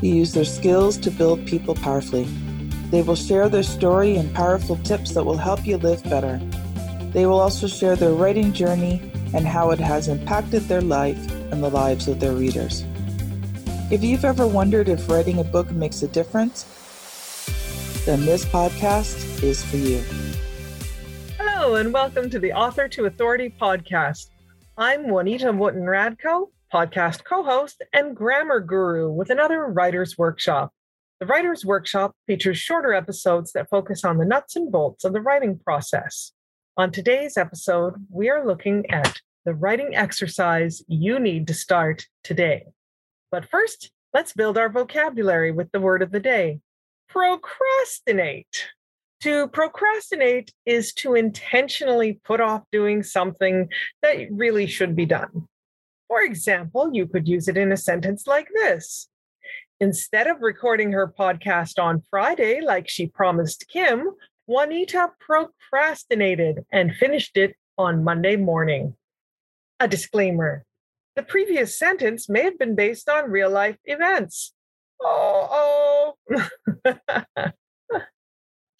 who use their skills to build people powerfully. They will share their story and powerful tips that will help you live better. They will also share their writing journey and how it has impacted their life and the lives of their readers. If you've ever wondered if writing a book makes a difference, then this podcast is for you. Hello, and welcome to the Author to Authority podcast. I'm Juanita Wooten Radko, podcast co host and grammar guru with another writer's workshop. The Writer's Workshop features shorter episodes that focus on the nuts and bolts of the writing process. On today's episode, we are looking at the writing exercise you need to start today. But first, let's build our vocabulary with the word of the day procrastinate. To procrastinate is to intentionally put off doing something that really should be done. For example, you could use it in a sentence like this Instead of recording her podcast on Friday, like she promised Kim, Juanita procrastinated and finished it on Monday morning. A disclaimer the previous sentence may have been based on real life events. Oh, oh.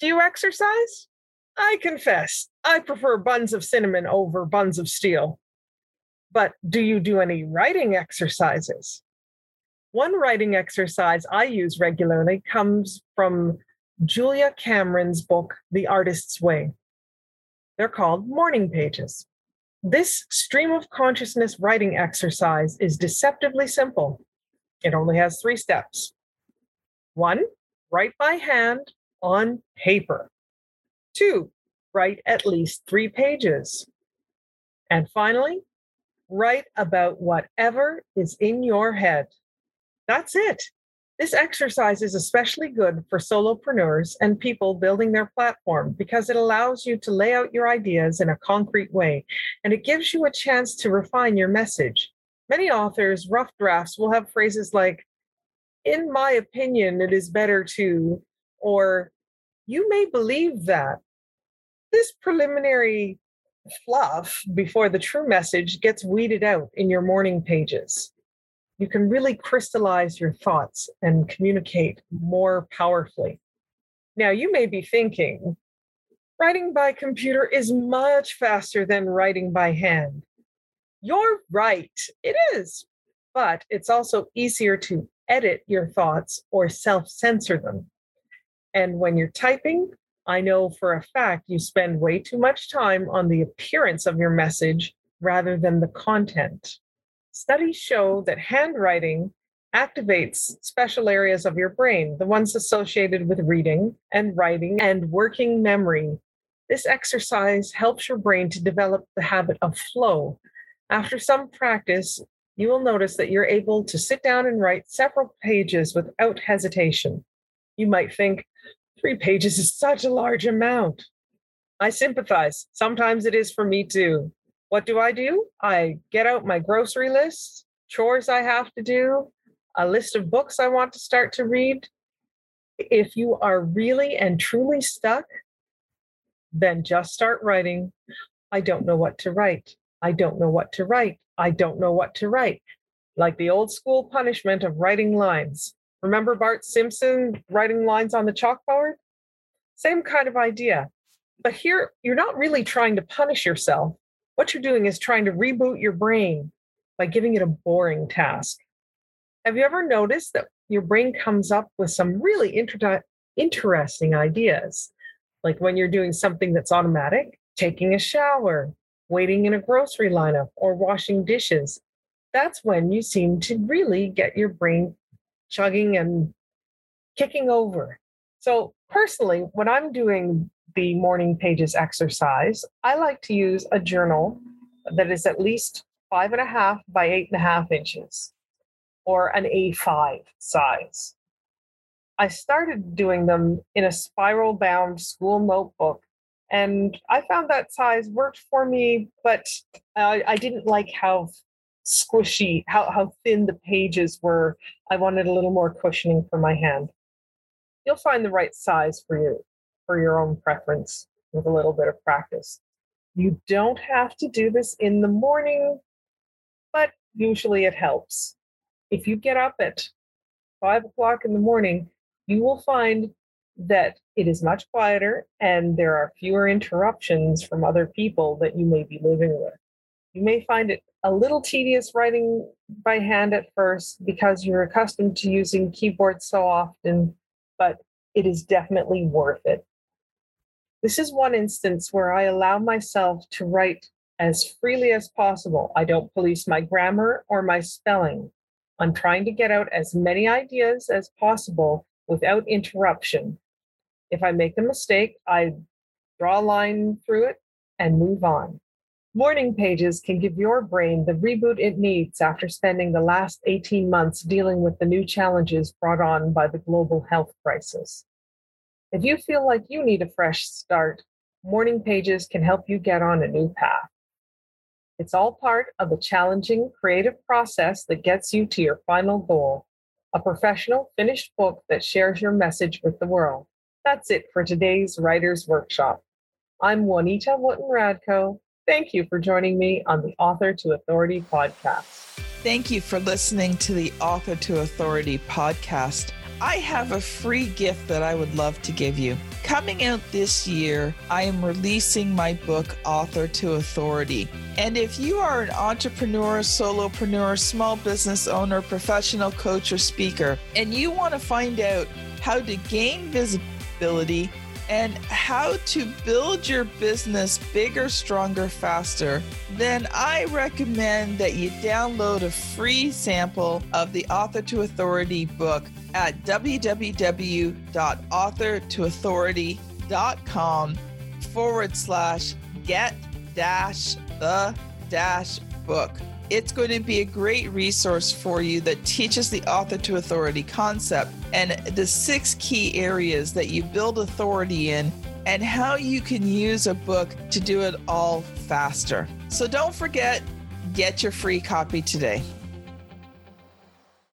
Do you exercise? I confess, I prefer buns of cinnamon over buns of steel. But do you do any writing exercises? One writing exercise I use regularly comes from Julia Cameron's book, The Artist's Way. They're called morning pages. This stream of consciousness writing exercise is deceptively simple. It only has three steps. One, write by hand on paper. Two, write at least three pages. And finally, write about whatever is in your head. That's it. This exercise is especially good for solopreneurs and people building their platform because it allows you to lay out your ideas in a concrete way and it gives you a chance to refine your message. Many authors' rough drafts will have phrases like, in my opinion, it is better to, or you may believe that. This preliminary fluff before the true message gets weeded out in your morning pages. You can really crystallize your thoughts and communicate more powerfully. Now, you may be thinking, writing by computer is much faster than writing by hand. You're right, it is, but it's also easier to edit your thoughts or self censor them. And when you're typing, I know for a fact you spend way too much time on the appearance of your message rather than the content. Studies show that handwriting activates special areas of your brain, the ones associated with reading and writing and working memory. This exercise helps your brain to develop the habit of flow. After some practice, you will notice that you're able to sit down and write several pages without hesitation. You might think, three pages is such a large amount. I sympathize. Sometimes it is for me too. What do I do? I get out my grocery list, chores I have to do, a list of books I want to start to read. If you are really and truly stuck, then just start writing. I don't know what to write. I don't know what to write. I don't know what to write. Like the old school punishment of writing lines. Remember Bart Simpson writing lines on the chalkboard? Same kind of idea. But here, you're not really trying to punish yourself. What you're doing is trying to reboot your brain by giving it a boring task. Have you ever noticed that your brain comes up with some really inter- interesting ideas? Like when you're doing something that's automatic, taking a shower, waiting in a grocery lineup, or washing dishes. That's when you seem to really get your brain chugging and kicking over. So, personally, when I'm doing the morning pages exercise, I like to use a journal that is at least five and a half by eight and a half inches. or an A5 size. I started doing them in a spiral bound school notebook, and I found that size worked for me, but I, I didn't like how squishy, how, how thin the pages were. I wanted a little more cushioning for my hand. You'll find the right size for you for your own preference with a little bit of practice. You don't have to do this in the morning, but usually it helps. If you get up at five o'clock in the morning, you will find that it is much quieter and there are fewer interruptions from other people that you may be living with. You may find it a little tedious writing by hand at first because you're accustomed to using keyboards so often, but it is definitely worth it. This is one instance where I allow myself to write as freely as possible. I don't police my grammar or my spelling. I'm trying to get out as many ideas as possible without interruption. If I make a mistake, I draw a line through it and move on. Morning pages can give your brain the reboot it needs after spending the last 18 months dealing with the new challenges brought on by the global health crisis. If you feel like you need a fresh start, morning pages can help you get on a new path. It's all part of a challenging creative process that gets you to your final goal a professional, finished book that shares your message with the world. That's it for today's Writers Workshop. I'm Juanita Wooten Radko. Thank you for joining me on the Author to Authority podcast. Thank you for listening to the Author to Authority podcast. I have a free gift that I would love to give you. Coming out this year, I am releasing my book, Author to Authority. And if you are an entrepreneur, solopreneur, small business owner, professional coach, or speaker, and you want to find out how to gain visibility and how to build your business bigger, stronger, faster, then I recommend that you download a free sample of the Author to Authority book at www.authortoauthority.com forward slash get dash the dash book. It's going to be a great resource for you that teaches the author to authority concept and the six key areas that you build authority in and how you can use a book to do it all faster. So don't forget, get your free copy today.